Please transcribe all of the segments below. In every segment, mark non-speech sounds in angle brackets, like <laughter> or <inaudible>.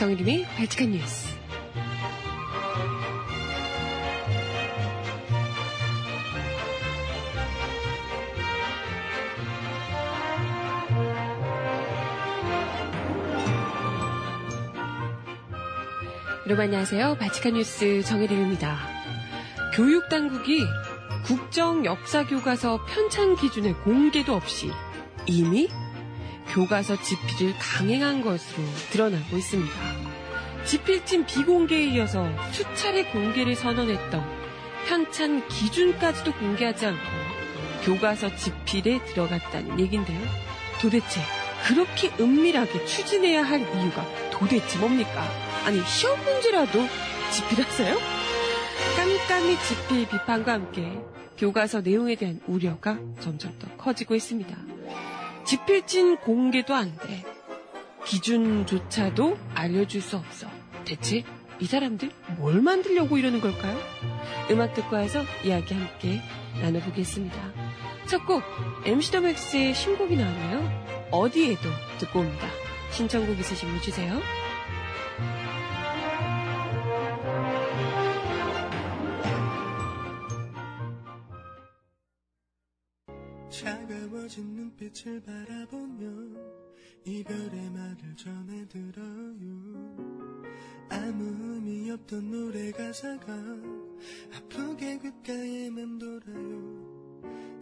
정일림의 발칙한 뉴스. 여러분 안녕하세요. 발칙한 뉴스 정혜림입니다. 교육당국이 국정 역사 교과서 편찬 기준의 공개도 없이 이미 교과서 집필을 강행한 것으로 드러나고 있습니다. 집필진 비공개에 이어서 수차례 공개를 선언했던 편찬 기준까지도 공개하지 않고 교과서 집필에 들어갔다는 얘긴데요. 도대체 그렇게 은밀하게 추진해야 할 이유가 도대체 뭡니까? 아니 시험 문제라도 집필하세요? 깜깜이 집필 비판과 함께 교과서 내용에 대한 우려가 점점 더 커지고 있습니다. 집필진 공개도 안 돼. 기준조차도 알려줄 수 없어. 대체 이 사람들 뭘 만들려고 이러는 걸까요? 음악 듣고 와서 이야기 함께 나눠보겠습니다. 첫 곡, MC 더 맥스의 신곡이 나왔네요. 어디에도 듣고 옵니다. 신청곡 있으시면 주세요. 차가워진 눈빛을 바라보며 이별의 말을 전해 들어요. 아무 의미 없던 노래 가사가 아프게 귓가에 맴돌아요.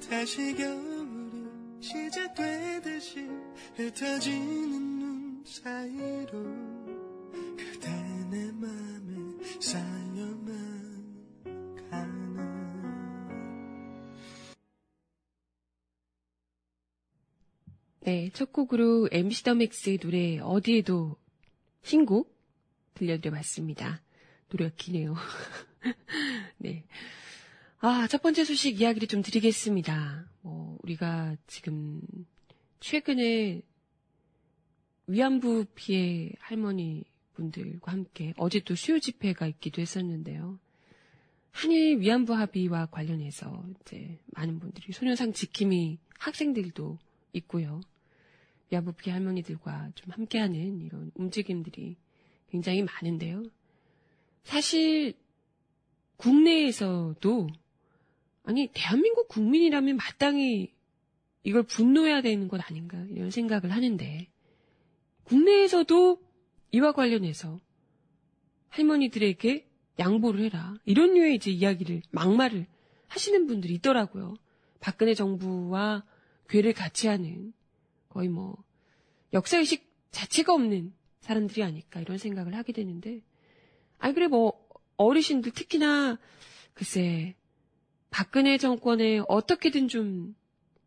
다시 겨울이 시작되듯이 흩어지는 눈 사이로 그대 내 맘에 쌓여 네, 첫 곡으로 MC 더 맥스의 노래 어디에도 신곡 들려드려봤습니다. 노래가 기네요. <laughs> 네. 아, 첫 번째 소식 이야기를 좀 드리겠습니다. 뭐, 우리가 지금 최근에 위안부 피해 할머니 분들과 함께 어제 또 수요 집회가 있기도 했었는데요. 한일 위안부 합의와 관련해서 이제 많은 분들이 소녀상 지킴이 학생들도 있고요. 피해 할머니들과 좀 함께하는 이런 움직임들이 굉장히 많은데요. 사실 국내에서도 아니 대한민국 국민이라면 마땅히 이걸 분노해야 되는 것 아닌가 이런 생각을 하는데 국내에서도 이와 관련해서 할머니들에게 양보를 해라 이런 류의 이제 이야기를 막말을 하시는 분들이 있더라고요. 박근혜 정부와 괴를 같이 하는 거의 뭐 역사의식 자체가 없는 사람들이 아닐까 이런 생각을 하게 되는데 아니 그래 뭐 어르신들 특히나 글쎄 박근혜 정권에 어떻게든 좀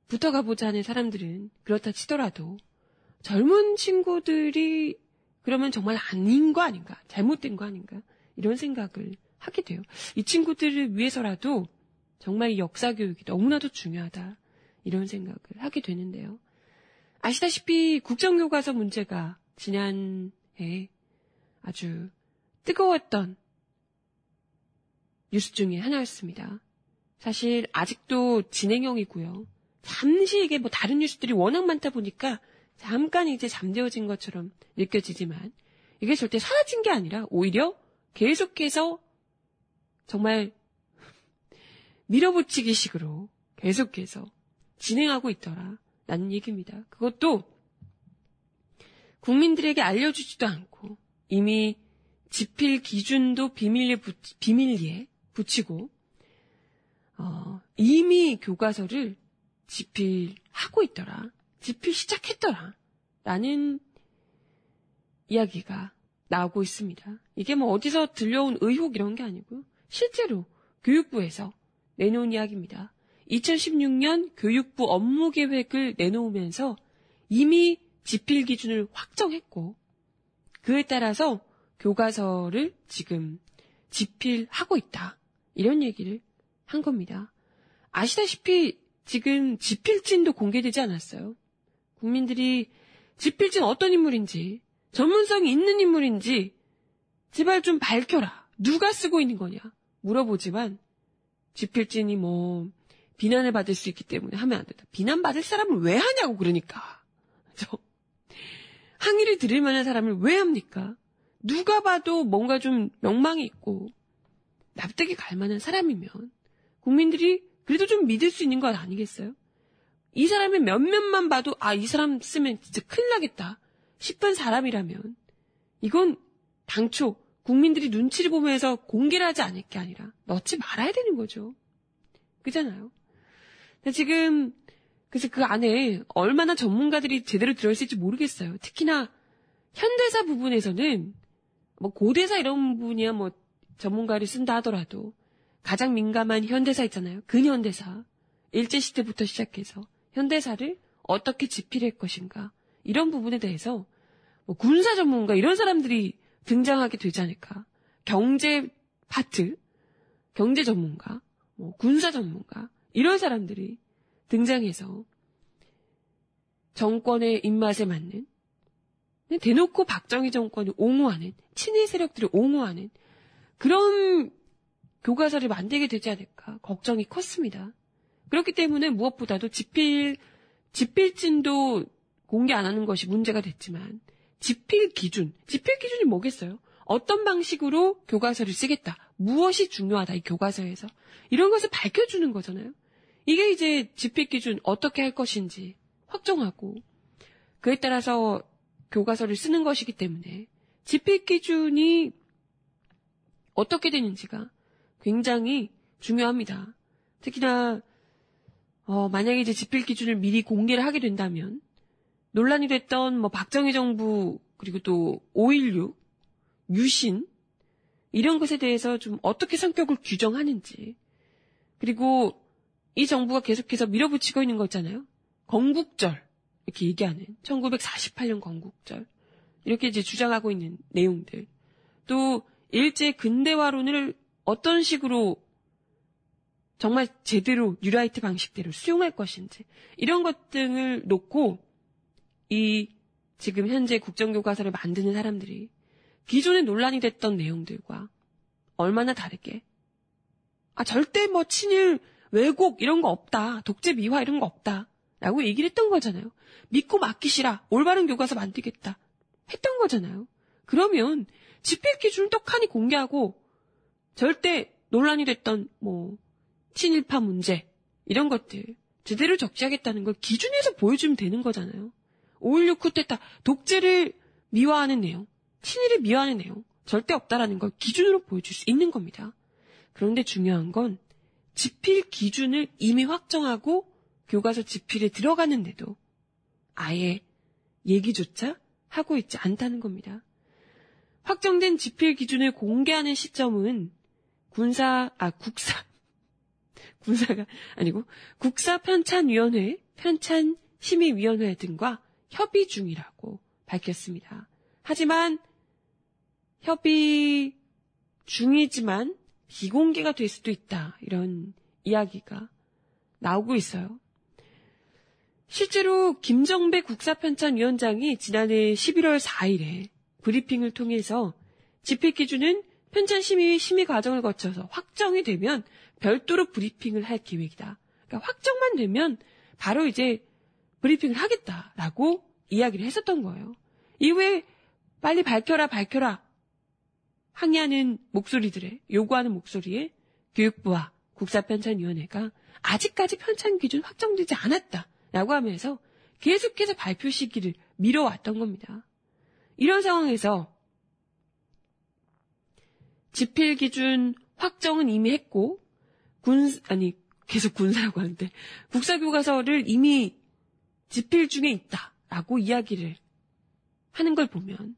붙어가 보자는 사람들은 그렇다 치더라도 젊은 친구들이 그러면 정말 아닌 거 아닌가 잘못된 거 아닌가 이런 생각을 하게 돼요. 이 친구들을 위해서라도 정말 이 역사 교육이 너무나도 중요하다 이런 생각을 하게 되는데요. 아시다시피 국정교과서 문제가 지난해 아주 뜨거웠던 뉴스 중에 하나였습니다. 사실 아직도 진행형이고요. 잠시 이게 뭐 다른 뉴스들이 워낙 많다 보니까 잠깐 이제 잠재워진 것처럼 느껴지지만 이게 절대 사라진 게 아니라 오히려 계속해서 정말 밀어붙이기 식으로 계속해서 진행하고 있더라. 라는 얘기입니다. 그것도 국민들에게 알려주지도 않고 이미 집필 기준도 비밀리에, 붙, 비밀리에 붙이고 어, 이미 교과서를 집필하고 있더라. 집필 시작했더라. 라는 이야기가 나오고 있습니다. 이게 뭐 어디서 들려온 의혹 이런 게 아니고요. 실제로 교육부에서 내놓은 이야기입니다. 2016년 교육부 업무 계획을 내놓으면서 이미 집필 기준을 확정했고 그에 따라서 교과서를 지금 집필하고 있다. 이런 얘기를 한 겁니다. 아시다시피 지금 집필진도 공개되지 않았어요. 국민들이 집필진 어떤 인물인지, 전문성이 있는 인물인지, 제발 좀 밝혀라. 누가 쓰고 있는 거냐? 물어보지만, 집필진이 뭐, 비난을 받을 수 있기 때문에 하면 안 된다. 비난받을 사람을 왜 하냐고, 그러니까. 저, 항의를 들을 만한 사람을 왜 합니까? 누가 봐도 뭔가 좀 명망이 있고 납득이 갈 만한 사람이면 국민들이 그래도 좀 믿을 수 있는 것 아니겠어요? 이 사람의 몇몇만 봐도 아, 이 사람 쓰면 진짜 큰일 나겠다 싶은 사람이라면 이건 당초 국민들이 눈치를 보면서 공개를 하지 않을 게 아니라 넣지 말아야 되는 거죠. 그잖아요. 지금 그래서 그 안에 얼마나 전문가들이 제대로 들어있을지 모르겠어요. 특히나 현대사 부분에서는 뭐 고대사 이런 부분이야 뭐 전문가를 쓴다 하더라도 가장 민감한 현대사 있잖아요. 근현대사. 일제시대부터 시작해서 현대사를 어떻게 집필할 것인가. 이런 부분에 대해서 뭐 군사 전문가 이런 사람들이 등장하게 되지 않을까. 경제 파트, 경제 전문가, 뭐 군사 전문가 이런 사람들이 등장해서 정권의 입맛에 맞는 대놓고 박정희 정권을 옹호하는 친일 세력들을 옹호하는 그런 교과서를 만들게 되지 않을까 걱정이 컸습니다. 그렇기 때문에 무엇보다도 집필 집필진도 공개 안 하는 것이 문제가 됐지만 집필 기준, 집필 기준이 뭐겠어요? 어떤 방식으로 교과서를 쓰겠다. 무엇이 중요하다, 이 교과서에서. 이런 것을 밝혀주는 거잖아요. 이게 이제 집필 기준 어떻게 할 것인지 확정하고, 그에 따라서 교과서를 쓰는 것이기 때문에 집필 기준이 어떻게 되는지가 굉장히 중요합니다. 특히나 어, 만약에 이제 집필 기준을 미리 공개를 하게 된다면 논란이 됐던 뭐 박정희 정부 그리고 또 5.16 유신 이런 것에 대해서 좀 어떻게 성격을 규정하는지 그리고 이 정부가 계속해서 밀어붙이고 있는 거 있잖아요. 건국절 이렇게 얘기하는 1948년 건국절 이렇게 이제 주장하고 있는 내용들 또 일제 근대화론을 어떤 식으로 정말 제대로 뉴라이트 방식대로 수용할 것인지 이런 것 등을 놓고 이 지금 현재 국정교과서를 만드는 사람들이 기존에 논란이 됐던 내용들과 얼마나 다르게 아 절대 뭐 친일 왜곡 이런 거 없다. 독재 미화 이런 거 없다. 라고 얘기를 했던 거잖아요. 믿고 맡기시라. 올바른 교과서 만들겠다. 했던 거잖아요. 그러면 집필 기준을 떡하니 공개하고 절대 논란이 됐던 뭐 친일파 문제 이런 것들 제대로 적시하겠다는 걸 기준에서 보여주면 되는 거잖아요. 5.16 쿠데타 독재를 미화하는 내용, 친일을 미화하는 내용 절대 없다라는 걸 기준으로 보여줄 수 있는 겁니다. 그런데 중요한 건 집필 기준을 이미 확정하고 교과서 집필에 들어갔는데도 아예 얘기조차 하고 있지 않다는 겁니다. 확정된 집필 기준을 공개하는 시점은 군사, 아, 국사, <laughs> 군사가 아니고 국사 편찬위원회, 편찬 심의위원회 등과 협의 중이라고 밝혔습니다. 하지만 협의 중이지만 비공개가 될 수도 있다. 이런 이야기가 나오고 있어요. 실제로 김정배 국사편찬위원장이 지난해 11월 4일에 브리핑을 통해서 집회 기준은 편찬 심의 심의 과정을 거쳐서 확정이 되면 별도로 브리핑을 할 계획이다. 그러니까 확정만 되면 바로 이제 브리핑을 하겠다라고 이야기를 했었던 거예요. 이후에 빨리 밝혀라 밝혀라 항의하는 목소리들의 요구하는 목소리에 교육부와 국사편찬위원회가 아직까지 편찬 기준 확정되지 않았다라고 하면서 계속해서 발표 시기를 미뤄왔던 겁니다. 이런 상황에서 집필 기준 확정은 이미 했고 군 아니 계속 군사라고 하는데 국사교과서를 이미 집필 중에 있다라고 이야기를 하는 걸 보면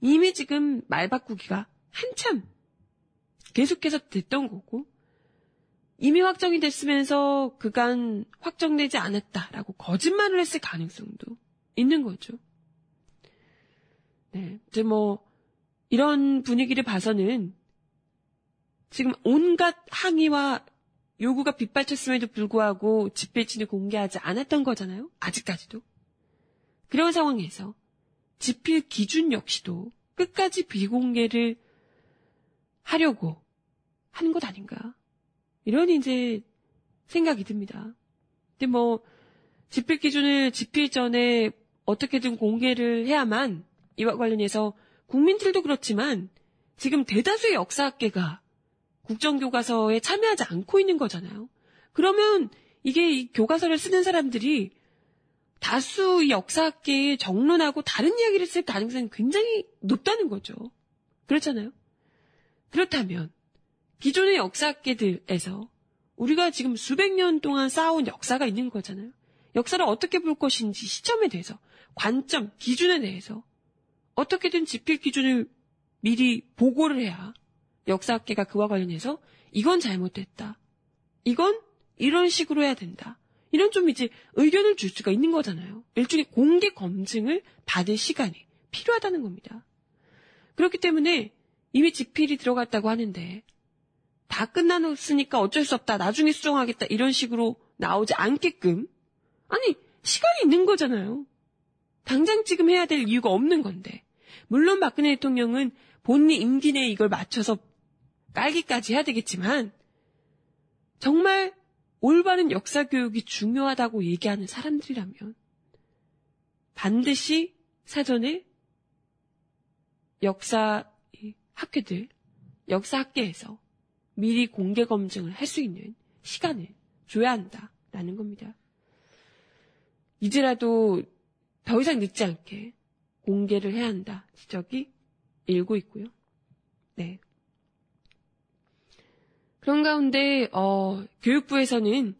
이미 지금 말 바꾸기가 한참 계속해서 됐던 거고 이미 확정이 됐으면서 그간 확정되지 않았다라고 거짓말을 했을 가능성도 있는 거죠. 네, 이제 뭐 이런 분위기를 봐서는 지금 온갖 항의와 요구가 빗발쳤음에도 불구하고 집필진을 공개하지 않았던 거잖아요. 아직까지도. 그런 상황에서 집필 기준 역시도 끝까지 비공개를 하려고 하는 것 아닌가. 이런 이제 생각이 듭니다. 근데 뭐 집필 기준을 집필 전에 어떻게든 공개를 해야만 이와 관련해서 국민들도 그렇지만 지금 대다수의 역사학계가 국정교과서에 참여하지 않고 있는 거잖아요. 그러면 이게 이 교과서를 쓰는 사람들이 다수 역사학계에 정론하고 다른 이야기를 쓸 가능성이 굉장히 높다는 거죠. 그렇잖아요. 그렇다면 기존의 역사학계들에서 우리가 지금 수백 년 동안 쌓아온 역사가 있는 거잖아요. 역사를 어떻게 볼 것인지 시점에 대해서 관점, 기준에 대해서 어떻게든 집필 기준을 미리 보고를 해야 역사학계가 그와 관련해서 이건 잘못됐다. 이건 이런 식으로 해야 된다. 이런 좀 이제 의견을 줄 수가 있는 거잖아요. 일종의 공개 검증을 받을 시간이 필요하다는 겁니다. 그렇기 때문에 이미 집필이 들어갔다고 하는데 다 끝나놓았으니까 어쩔 수 없다. 나중에 수정하겠다. 이런 식으로 나오지 않게끔 아니 시간이 있는 거잖아요. 당장 지금 해야 될 이유가 없는 건데. 물론 박근혜 대통령은 본인 임기 내에 이걸 맞춰서 깔기까지 해야 되겠지만 정말 올바른 역사 교육이 중요하다고 얘기하는 사람들이라면 반드시 사전에 역사 학회들, 역사 학계에서 미리 공개 검증을 할 수 있는 시간을 줘야 한다라는 겁니다. 이제라도 더 이상 늦지 않게 공개를 해야 한다 지적이 일고 있고요. 네. 그런 가운데 어, 교육부에서는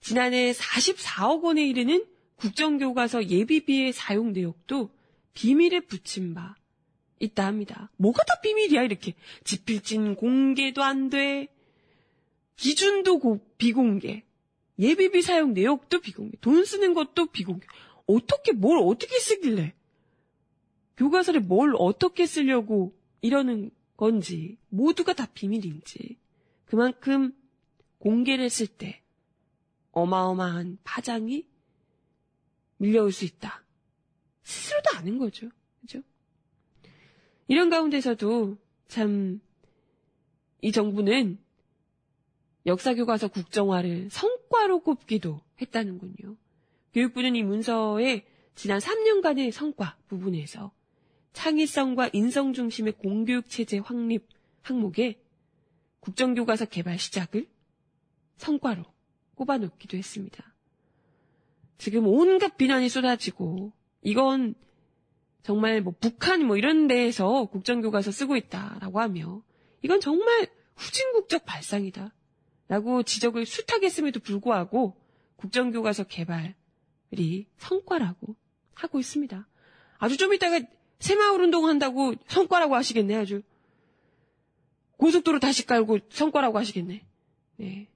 지난해 44억 원에 이르는 국정교과서 예비비의 사용 내역도 비밀에 붙인 바 있다 합니다. 뭐가 다 비밀이야 이렇게 지필진 공개도 안 돼. 기준도 고, 비공개. 예비비 사용 내역도 비공개. 돈 쓰는 것도 비공개. 어떻게 뭘 어떻게 쓰길래 교과서를 뭘 어떻게 쓰려고 이러는 건지 모두가 다 비밀인지 그만큼 공개를 했을 때 어마어마한 파장이 밀려올 수 있다. 스스로도 아는 거죠. 그죠? 이런 가운데서도 참 이 정부는 역사교과서 국정화를 성과로 꼽기도 했다는군요. 교육부는 이 문서에 지난 3년간의 성과 부분에서 창의성과 인성 중심의 공교육 체제 확립 항목에 국정교과서 개발 시작을 성과로 꼽아놓기도 했습니다. 지금 온갖 비난이 쏟아지고 이건 정말 뭐 북한 뭐 이런 데에서 국정교과서 쓰고 있다라고 하며 이건 정말 후진국적 발상이다. 라고 지적을 숱하게 했음에도 불구하고 국정교과서 개발이 성과라고 하고 있습니다. 아주 좀 이따가 새마을 운동 한다고 성과라고 하시겠네, 아주. 고속도로 다시 깔고 성과라고 하시겠네. 네.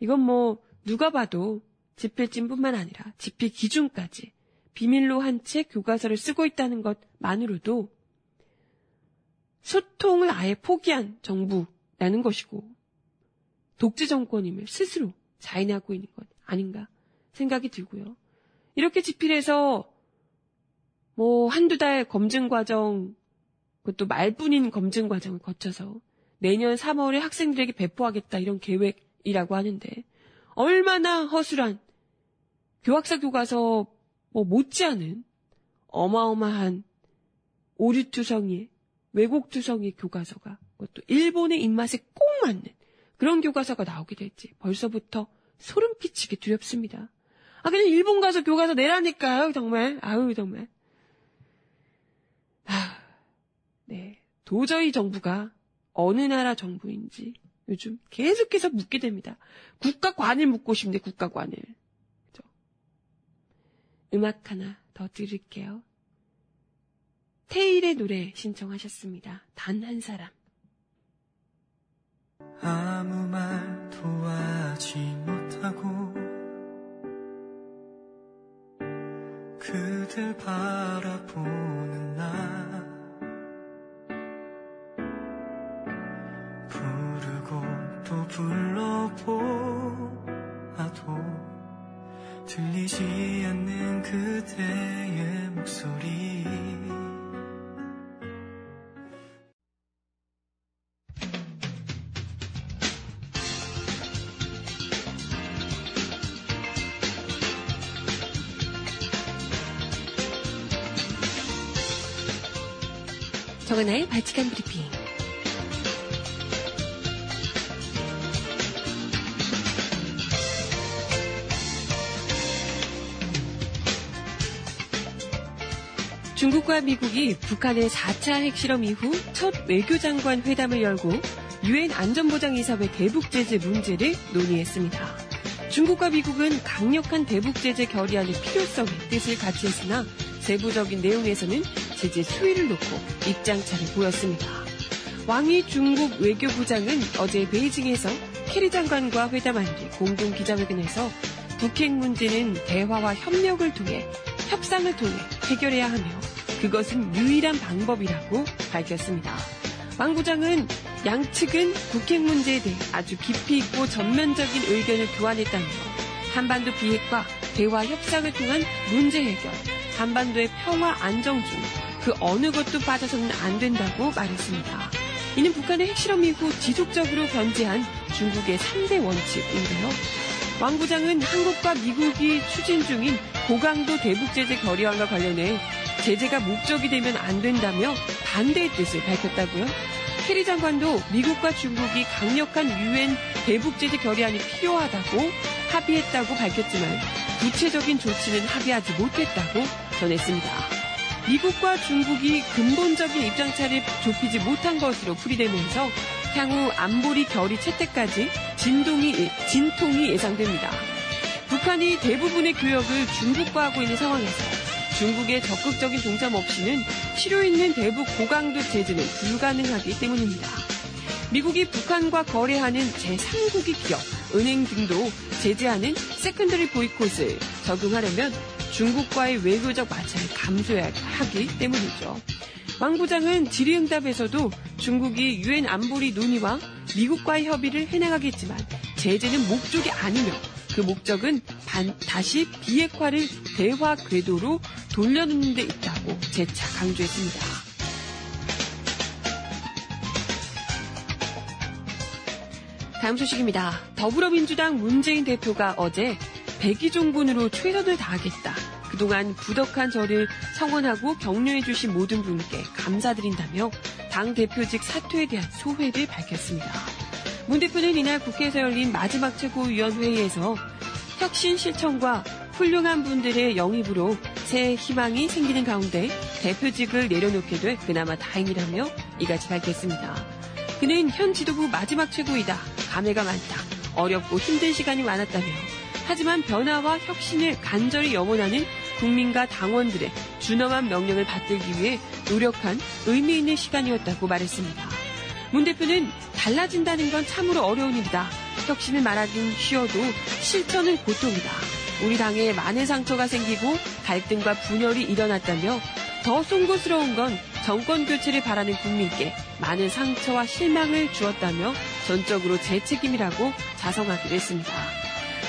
이건 뭐, 누가 봐도 집필진뿐만 아니라 집필 기준까지 비밀로 한채 교과서를 쓰고 있다는 것만으로도 소통을 아예 포기한 정부라는 것이고 독재 정권임을 스스로 자인하고 있는 것 아닌가 생각이 들고요. 이렇게 집필해서 뭐 한두 달 검증 과정 그것도 말뿐인 검증 과정을 거쳐서 내년 3월에 학생들에게 배포하겠다 이런 계획이라고 하는데 얼마나 허술한 교학사 교과서 뭐 못지않은 어마어마한 오류투성이의 왜곡투성이의 교과서가 그것도 일본의 입맛에 꼭 맞는 그런 교과서가 나오게 될지 벌써부터 소름 끼치게 두렵습니다. 아 그냥 일본 가서 교과서 내라니까요 정말 아우 정말 아, 네 도저히 정부가 어느 나라 정부인지 요즘 계속해서 묻게 됩니다. 국가관을 묻고 싶네 국가관을 음악 하나 더 들을게요. 테일의 노래 신청하셨습니다. 단 한 사람. 아무 말 정은아의 바치칸 브리핑. 중국과 미국이 북한의 4차 핵실험 이후 첫 외교장관 회담을 열고 유엔 안전보장이사회 대북 제재 문제를 논의했습니다. 중국과 미국은 강력한 대북 제재 결의안의 필요성에 뜻을 같이 했으나 세부적인 내용에서는 제재 수위를 놓고 입장차를 보였습니다. 왕이 중국 외교부장은 어제 베이징에서 케리 장관과 회담한 뒤 공동 기자회견에서 북핵 문제는 대화와 협력을 통해 협상을 통해 해결해야 하며 그것은 유일한 방법이라고 밝혔습니다. 왕 부장은 양측은 북핵 문제에 대해 아주 깊이 있고 전면적인 의견을 교환했다며 한반도 비핵화, 대화 협상을 통한 문제 해결, 한반도의 평화 안정 중 그 어느 것도 빠져서는 안 된다고 말했습니다. 이는 북한의 핵실험 이후 지속적으로 견제한 중국의 3대 원칙인데요. 왕 부장은 한국과 미국이 추진 중인 고강도 대북제재 결의안과 관련해 제재가 목적이 되면 안 된다며 반대의 뜻을 밝혔다고요. 케리 장관도 미국과 중국이 강력한 유엔 대북제재 결의안이 필요하다고 합의했다고 밝혔지만 구체적인 조치는 합의하지 못했다고 전했습니다. 미국과 중국이 근본적인 입장 차를 좁히지 못한 것으로 풀이되면서 향후 안보리 결의 채택까지 진동이, 진통이 예상됩니다. 북한이 대부분의 교역을 중국과 하고 있는 상황에서 중국의 적극적인 동참 없이는 실효 있는 대북 고강도 제재는 불가능하기 때문입니다. 미국이 북한과 거래하는 제3국의 기업, 은행 등도 제재하는 secondary boycott을 적용하려면 중국과의 외교적 마찰을 감수해야 하기 때문이죠. 왕 부장은 질의응답에서도 중국이 유엔 안보리 논의와 미국과의 협의를 해나가겠지만 제재는 목적이 아니며 그 목적은 반, 다시 비핵화를 대화 궤도로 돌려놓는 데 있다고 재차 강조했습니다. 다음 소식입니다. 더불어민주당 문재인 대표가 어제 백의종군으로 최선을 다하겠다. 그동안 부덕한 저를 성원하고 격려해 주신 모든 분께 감사드린다며 당 대표직 사퇴에 대한 소회를 밝혔습니다. 문 대표는 이날 국회에서 열린 마지막 최고위원회의에서 혁신 실천과 훌륭한 분들의 영입으로 새 희망이 생기는 가운데 대표직을 내려놓게 돼 그나마 다행이라며 이같이 밝혔습니다. 그는 현 지도부 마지막 최고이다. 감회가 많다. 어렵고 힘든 시간이 많았다며 하지만 변화와 혁신을 간절히 염원하는 국민과 당원들의 준엄한 명령을 받들기 위해 노력한 의미 있는 시간이었다고 말했습니다. 문 대표는 달라진다는 건 참으로 어려운 일이다. 혁신을 말하긴 쉬워도 실천은 고통이다. 우리 당에 많은 상처가 생기고 갈등과 분열이 일어났다며 더 송구스러운 건 정권 교체를 바라는 국민께 많은 상처와 실망을 주었다며 전적으로 제 책임이라고 자성하기도 했습니다.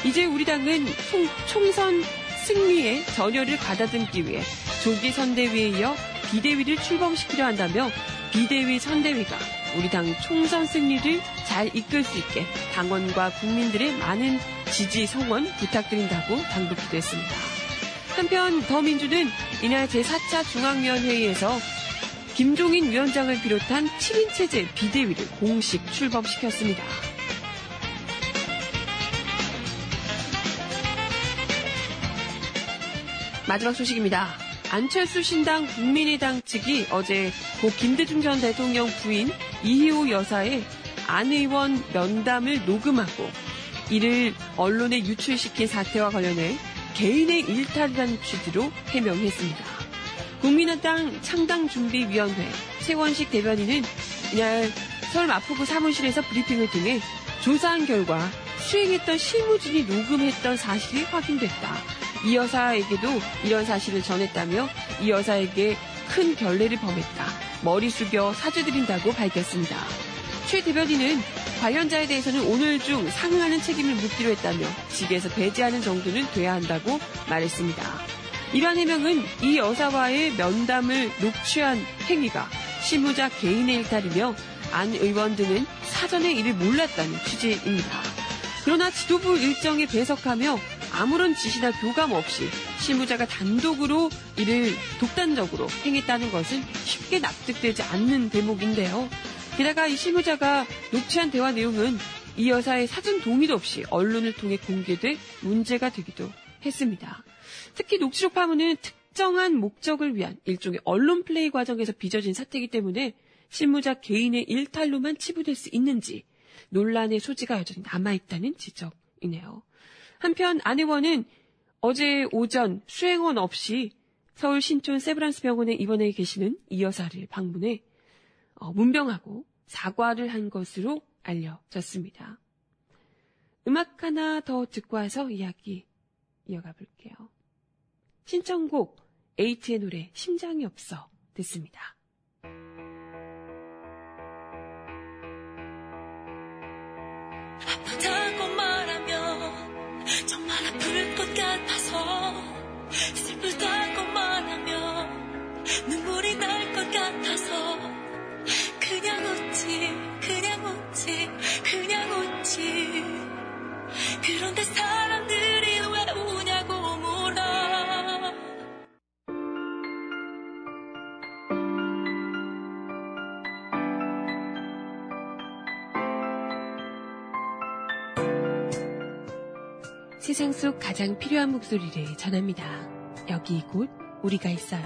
이제 우리 당은 총, 총선 승리의 전열을 가다듬기 위해 조기 선대위에 이어 비대위를 출범시키려 한다며 비대위 선대위가 우리 당 총선 승리를 잘 이끌 수 있게 당원과 국민들의 많은 지지 성원 부탁드린다고 당부기도 했습니다. 한편 더민주는 이날 제4차 중앙위원회의에서 김종인 위원장을 비롯한 7인 체제 비대위를 공식 출범시켰습니다. 마지막 소식입니다. 안철수 신당 국민의당 측이 어제 고 김대중 전 대통령 부인 이희호 여사의 안 의원 면담을 녹음하고 이를 언론에 유출시킨 사태와 관련해 개인의 일탈이라는 취지로 해명했습니다. 국민의당 창당준비위원회 최원식 대변인은 이날 서울 마포구 사무실에서 브리핑을 통해 조사한 결과 수행했던 실무진이 녹음했던 사실이 확인됐다. 이 여사에게도 이런 사실을 전했다며 이 여사에게 큰 결례를 범했다. 머리 숙여 사죄드린다고 밝혔습니다. 최 대변인은 관련자에 대해서는 오늘 중 상응하는 책임을 묻기로 했다며 직에서 배제하는 정도는 돼야 한다고 말했습니다. 이러한 해명은 이 여사와의 면담을 녹취한 행위가 실무자 개인의 일탈이며 안 의원 등은 사전에 이를 몰랐다는 취지입니다. 그러나 지도부 일정에 배석하며 아무런 지시나 교감 없이 실무자가 단독으로 이를 독단적으로 행했다는 것은 쉽게 납득되지 않는 대목인데요. 게다가 이 실무자가 녹취한 대화 내용은 이 여사의 사전 동의도 없이 언론을 통해 공개돼 문제가 되기도 했습니다. 특히 녹취록 파문은 특정한 목적을 위한 일종의 언론 플레이 과정에서 빚어진 사태이기 때문에 실무자 개인의 일탈로만 치부될 수 있는지 논란의 소지가 여전히 남아있다는 지적이네요. 한편 안 의원은 어제 오전 수행원 없이 서울 신촌 세브란스 병원에 입원해 계시는 이 여사를 방문해 어, 문병하고 사과를 한 것으로 알려졌습니다. 음악 하나 더 듣고 와서 이야기 이어가 볼게요. 신청곡 에이트의 노래 심장이 없어 듣습니다. 같아서 슬프다고 말하면 눈물이 날 것 같아서 그냥 웃지 세상 속 가장 필요한 목소리를 전합니다. 여기 곧 우리가 있어요.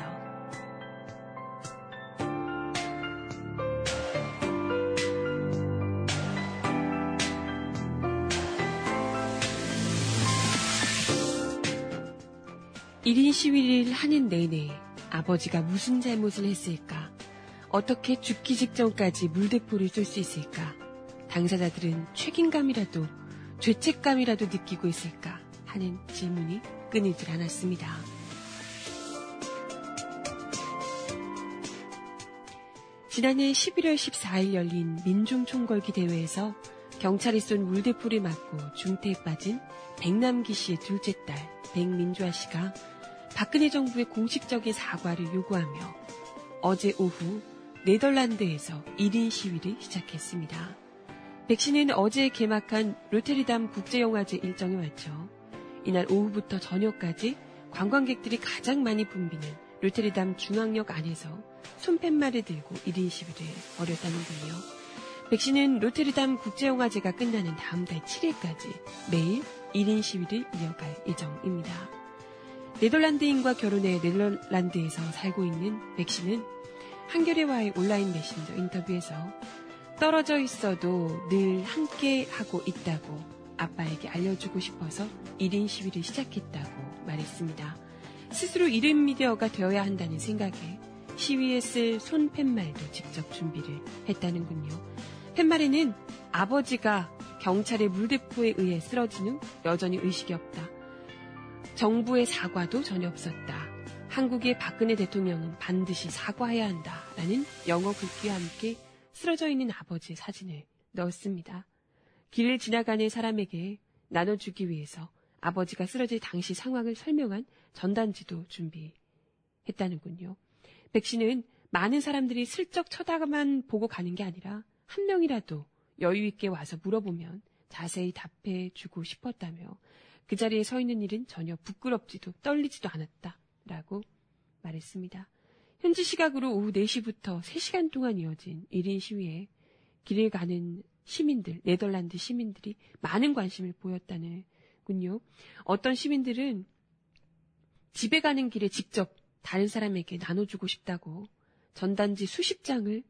일인 시위를 하는 내내 아버지가 무슨 잘못을 했을까? 어떻게 죽기 직전까지 물대포를 쏠 수 있을까? 당사자들은 책임감이라도 죄책감이라도 느끼고 있을까 하는 질문이 끊이질 않았습니다. 지난해 11월 14일 열린 민중총궐기 대회에서 경찰이 쏜 물대포를 맞고 중태에 빠진 백남기 씨의 둘째 딸 백민주아 씨가 박근혜 정부의 공식적인 사과를 요구하며 어제 오후 네덜란드에서 1인 시위를 시작했습니다. 백 씨는 어제 개막한 로테르담 국제영화제 일정에 맞춰 이날 오후부터 저녁까지 관광객들이 가장 많이 붐비는 로테르담 중앙역 안에서 손팻말을 들고 1인 시위를 벌였다는군요. 백 씨는 로테르담 국제영화제가 끝나는 다음 달 7일까지 매일 1인 시위를 이어갈 예정입니다. 네덜란드인과 결혼해 네덜란드에서 살고 있는 백 씨는 한겨레와의 온라인 메신저 인터뷰에서 떨어져 있어도 늘 함께 하고 있다고 아빠에게 알려주고 싶어서 1인 시위를 시작했다고 말했습니다. 스스로 이름 미디어가 되어야 한다는 생각에 시위에 쓸 손팻말도 직접 준비를 했다는군요. 팻말에는 아버지가 경찰의 물대포에 의해 쓰러진 후 여전히 의식이 없다. 정부의 사과도 전혀 없었다. 한국의 박근혜 대통령은 반드시 사과해야 한다. 라는 영어 글귀와 함께 쓰러져 있는 아버지의 사진을 넣었습니다. 길을 지나가는 사람에게 나눠주기 위해서 아버지가 쓰러질 당시 상황을 설명한 전단지도 준비했다는군요. 백 씨는 많은 사람들이 슬쩍 쳐다만 보고 가는 게 아니라 한 명이라도 여유 있게 와서 물어보면 자세히 답해 주고 싶었다며 그 자리에 서 있는 일은 전혀 부끄럽지도 떨리지도 않았다라고 말했습니다. 현지 시각으로 오후 4시부터 3시간 동안 이어진 1인 시위에 길을 가는 시민들, 네덜란드 시민들이 많은 관심을 보였다는군요. 어떤 시민들은 집에 가는 길에 직접 다른 사람에게 나눠주고 싶다고 전단지 수십 장을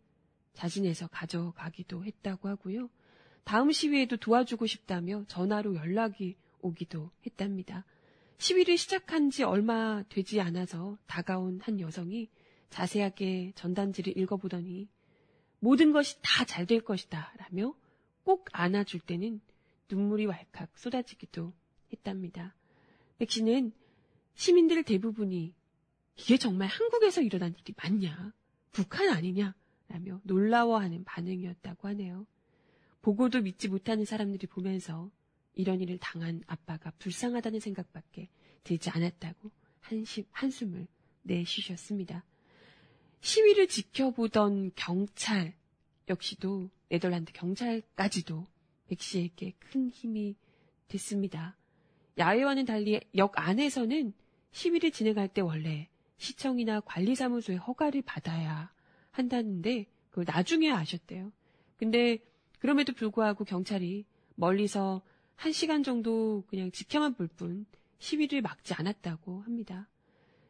자진해서 가져가기도 했다고 하고요. 다음 시위에도 도와주고 싶다며 전화로 연락이 오기도 했답니다. 시위를 시작한 지 얼마 되지 않아서 다가온 한 여성이 자세하게 전단지를 읽어보더니 모든 것이 다 잘 될 것이다 라며 꼭 안아줄 때는 눈물이 왈칵 쏟아지기도 했답니다. 백 씨는 시민들 대부분이 이게 정말 한국에서 일어난 일이 맞냐? 북한 아니냐? 라며 놀라워하는 반응이었다고 하네요. 보고도 믿지 못하는 사람들이 보면서 이런 일을 당한 아빠가 불쌍하다는 생각밖에 들지 않았다고 한심, 한숨을 내쉬셨습니다. 시위를 지켜보던 경찰 역시도 네덜란드 경찰까지도 백 씨에게 큰 힘이 됐습니다. 야외와는 달리 역 안에서는 시위를 진행할 때 원래 시청이나 관리사무소의 허가를 받아야 한다는데 그걸 나중에 아셨대요. 근데 그럼에도 불구하고 경찰이 멀리서 한 시간 정도 그냥 지켜만 볼 뿐 시위를 막지 않았다고 합니다.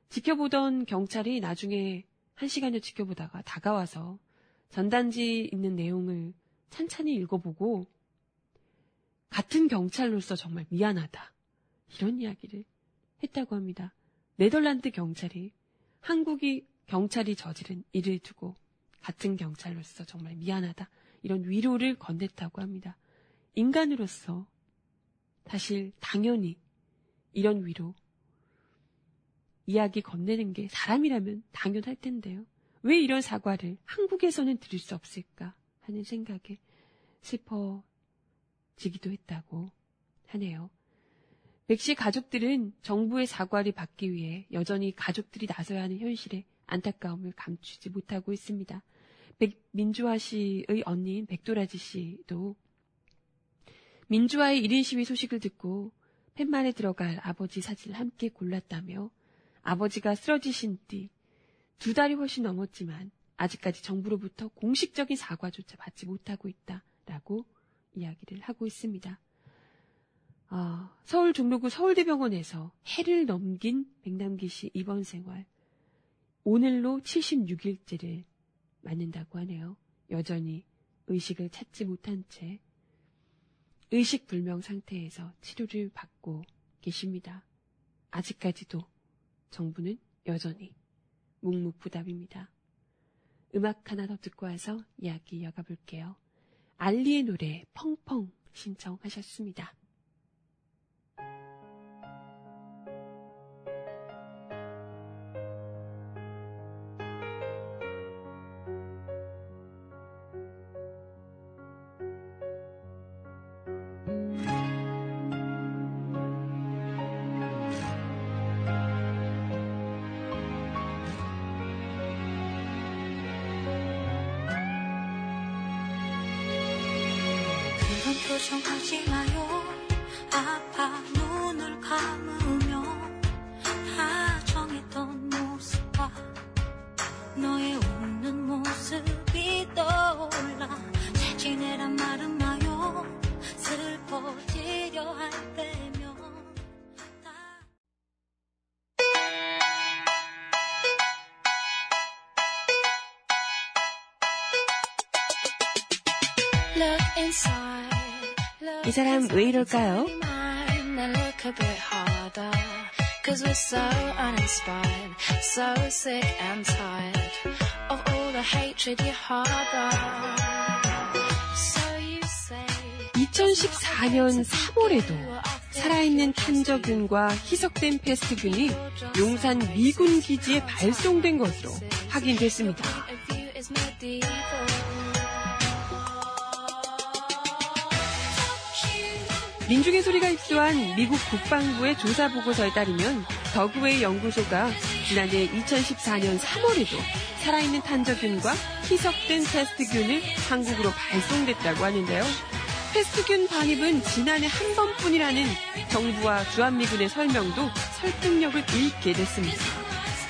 지켜보던 경찰이 나중에 한 시간을 지켜보다가 다가와서 전단지 있는 내용을 찬찬히 읽어보고 같은 경찰로서 정말 미안하다. 이런 이야기를 했다고 합니다. 네덜란드 경찰이 한국이 경찰이 저지른 일을 두고 같은 경찰로서 정말 미안하다. 이런 위로를 건넸다고 합니다. 인간으로서 사실 당연히 이런 위로 이야기 건네는 게 사람이라면 당연할 텐데요. 왜 이런 사과를 한국에서는 들을 수 없을까 하는 생각에 슬퍼지기도 했다고 하네요. 백 씨 가족들은 정부의 사과를 받기 위해 여전히 가족들이 나서야 하는 현실에 안타까움을 감추지 못하고 있습니다. 백, 민주화 씨의 언니인 백도라지 씨도 민주화의 1인 시위 소식을 듣고 팻말에 들어갈 아버지 사진을 함께 골랐다며 아버지가 쓰러지신 뒤 두 달이 훨씬 넘었지만 아직까지 정부로부터 공식적인 사과조차 받지 못하고 있다라고 이야기를 하고 있습니다. 어, 서울 종로구 서울대병원에서 해를 넘긴 백남기 씨 입원 생활 오늘로 76일째를 맞는다고 하네요. 여전히 의식을 찾지 못한 채 의식 불명 상태에서 치료를 받고 계십니다. 아직까지도 정부는 여전히 묵묵부답입니다. 음악 하나 더 듣고 와서 이야기 이어가 볼게요. 알리의 노래 펑펑 신청하셨습니다. 이럴까요? Now look a bit harder. Cause we're so uninspired, so sick and tired of all the hatred you harbor. So you say. 2014년 3월에도 살아있는 탄저균과 희석된 패스트균이 용산 미군 기지에 발송된 것으로 확인됐습니다. 민중의 소리가 입수한 미국 국방부의 조사 보고서에 따르면 더그웨이 연구소가 지난해 2014년 3월에도 살아있는 탄저균과 희석된 패스트균을 한국으로 발송됐다고 하는데요. 패스트균 반입은 지난해 한 번뿐이라는 정부와 주한미군의 설명도 설득력을 잃게 됐습니다.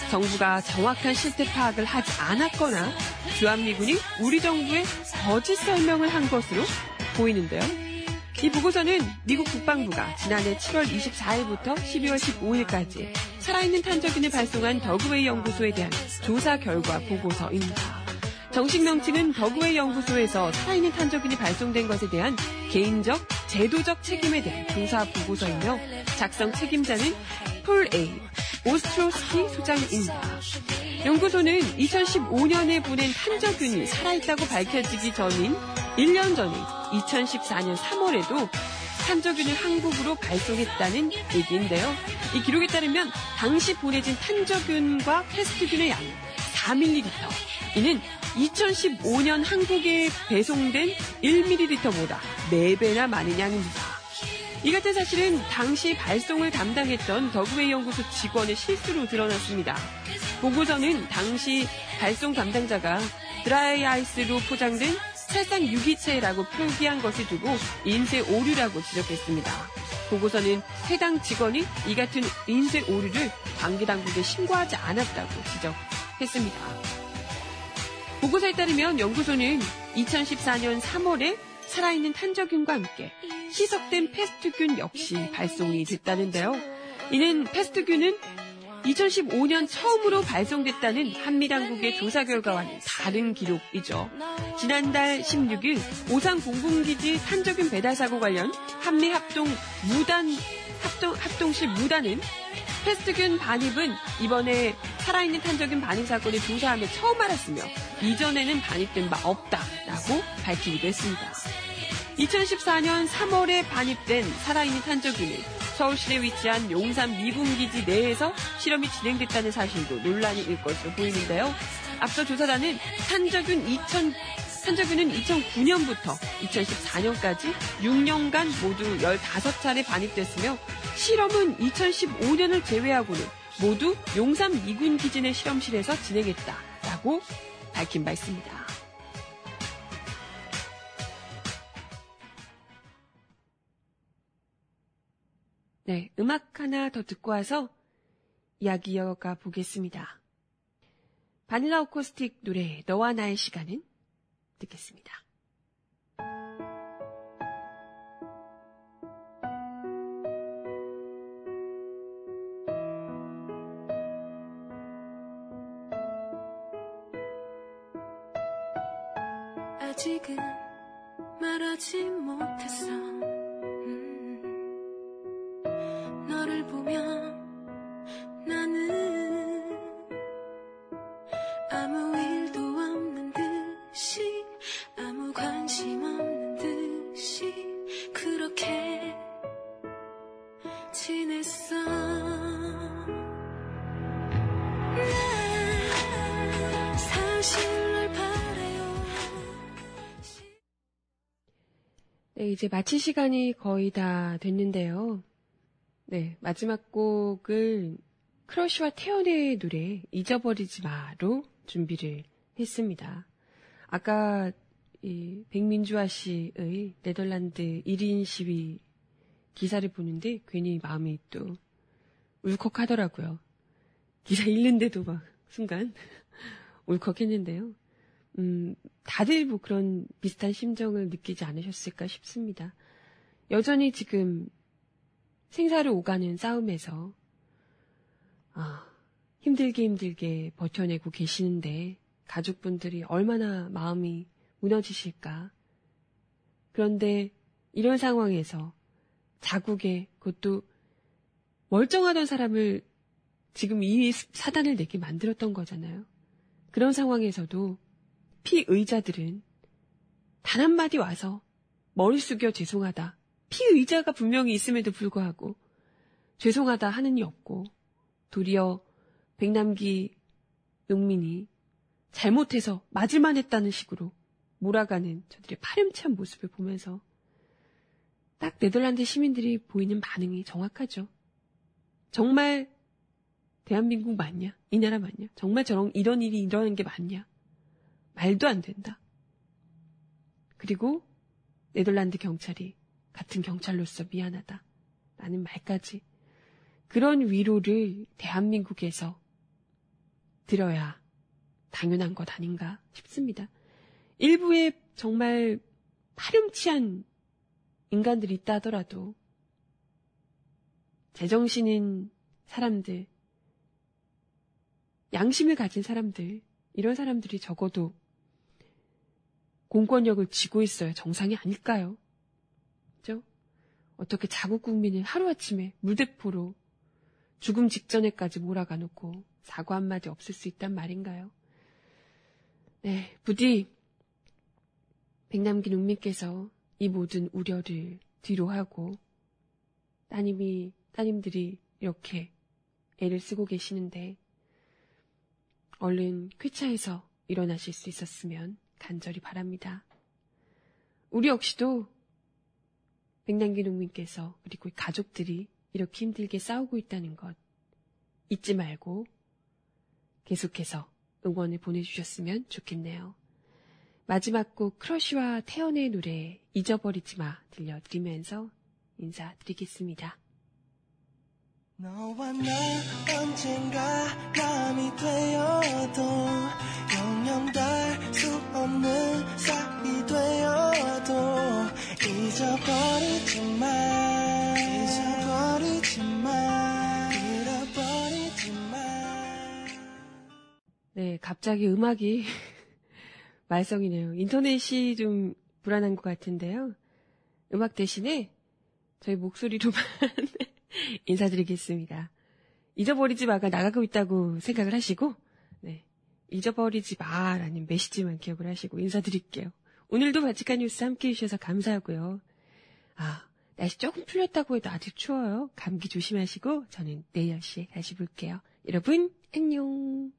정부가 정확한 실태 파악을 하지 않았거나 주한미군이 우리 정부에 거짓 설명을 한 것으로 보이는데요. 이 보고서는 미국 국방부가 지난해 7월 24일부터 12월 15일까지 살아있는 탄저균을 발송한 더그웨이 연구소에 대한 조사 결과 보고서입니다. 정식 명칭은 더그웨이 연구소에서 살아있는 탄저균이 발송된 것에 대한 개인적, 제도적 책임에 대한 조사 보고서이며 작성 책임자는 폴 A. 오스트로스키 소장입니다. 연구소는 2015년에 보낸 탄저균이 살아있다고 밝혀지기 전인 1년 전인 2014년 3월에도 탄저균을 한국으로 발송했다는 얘기인데요. 이 기록에 따르면 당시 보내진 탄저균과 패스트균의 양은 4ml. 이는 2015년 한국에 배송된 1ml보다 4배나 많은 양입니다. 이 같은 사실은 당시 발송을 담당했던 더그웨이 연구소 직원의 실수로 드러났습니다. 보고서는 당시 발송 담당자가 드라이 아이스로 포장된 살상 유기체라고 표기한 것을 두고 인쇄 오류라고 지적했습니다. 보고서는 해당 직원이 이 같은 인쇄 오류를 관계 당국에 신고하지 않았다고 지적했습니다. 보고서에 따르면 연구소는 2014년 3월에 살아있는 탄저균과 함께 희석된 패스트균 역시 발송이 됐다는데요. 이는 패스트균은 2015년 처음으로 발송됐다는 한미당국의 조사 결과와는 다른 기록이죠. 지난달 16일 오산 공군기지 탄저균 배달 사고 관련 한미 합동 무단 합동 합동실 무단은 패스트균 반입은 이번에 살아있는 탄저균 반입 사건을 조사하며 처음 알았으며 이전에는 반입된 바 없다라고 밝히기도 했습니다. 2014년 3월에 반입된 살아있는 탄저균은 서울시내 위치한 용산 미군기지 내에서 실험이 진행됐다는 사실도 논란이 일 것으로 보이는데요. 앞서 조사단은 탄저균 2000, 탄저균은 2009년부터 2014년까지 6년간 모두 15차례 반입됐으며 실험은 2015년을 제외하고는 모두 용산 미군 기지 내 실험실에서 진행했다라고 밝힌 바 있습니다. 네, 음악 하나 더 듣고 와서 이야기 이어가 보겠습니다. 바닐라 오코스틱 노래 너와 나의 시간은 듣겠습니다. 이제 마칠 시간이 거의 다 됐는데요. 네, 마지막 곡을 크러쉬와 태연의 노래 잊어버리지 마로 준비를 했습니다. 아까 이 백민주아 씨의 네덜란드 1인 시위 기사를 보는데 괜히 마음이 또 울컥하더라고요. 기사 읽는데도 막 순간 <laughs> 울컥했는데요. 음, 다들 뭐 그런 비슷한 심정을 느끼지 않으셨을까 싶습니다. 여전히 지금 생사를 오가는 싸움에서 아, 힘들게 힘들게 버텨내고 계시는데 가족분들이 얼마나 마음이 무너지실까. 그런데 이런 상황에서 자국에 그것도 멀쩡하던 사람을 지금 이 사단을 내게 만들었던 거잖아요. 그런 상황에서도 피의자들은 단 한마디 와서 머리 숙여 죄송하다. 피의자가 분명히 있음에도 불구하고 죄송하다 하는 이 없고 도리어 백남기 농민이 잘못해서 맞을만 했다는 식으로 몰아가는 저들의 파렴치한 모습을 보면서 딱 네덜란드 시민들이 보이는 반응이 정확하죠. 정말 대한민국 맞냐? 이 나라 맞냐? 정말 저런 이런 일이 일어나는 게 맞냐? 말도 안 된다. 그리고 네덜란드 경찰이 같은 경찰로서 미안하다. 라는 말까지 그런 위로를 대한민국에서 들어야 당연한 것 아닌가 싶습니다. 일부의 정말 파렴치한 인간들이 있다 하더라도 제정신인 사람들, 양심을 가진 사람들, 이런 사람들이 적어도 공권력을 쥐고 있어야 정상이 아닐까요? 그죠? 어떻게 자국 국민을 하루아침에 물대포로 죽음 직전에까지 몰아가 놓고 사과 한마디 없을 수 있단 말인가요? 네, 부디 백남기 농민께서 이 모든 우려를 뒤로 하고 따님이 따님들이 이렇게 애를 쓰고 계시는데 얼른 쾌차해서 일어나실 수 있었으면 간절히 바랍니다. 우리 역시도 백남기 농민께서 그리고 가족들이 이렇게 힘들게 싸우고 있다는 것 잊지 말고 계속해서 응원을 보내주셨으면 좋겠네요. 마지막 곡 크러쉬와 태연의 노래 잊어버리지 마 들려드리면서 인사드리겠습니다. 너와 나 언젠가 남이 되어도 영영 달수 없는 사이 되어도 잊어버리지 마 잊어버리지 마 잃어버리지 마 네, 갑자기 음악이 <laughs> 말썽이네요. 인터넷이 좀 불안한 것 같은데요. 음악 대신에 저희 목소리로만 <laughs> <laughs> 인사드리겠습니다. 잊어버리지 마가 나가고 있다고 생각을 하시고, 네. 잊어버리지 마라는 메시지만 기억을 하시고 인사드릴게요. 오늘도 바치카 뉴스 함께 해주셔서 감사하고요. 아, 날씨 조금 풀렸다고 해도 아직 추워요. 감기 조심하시고 저는 내일 10시에 다시 볼게요. 여러분, 안녕.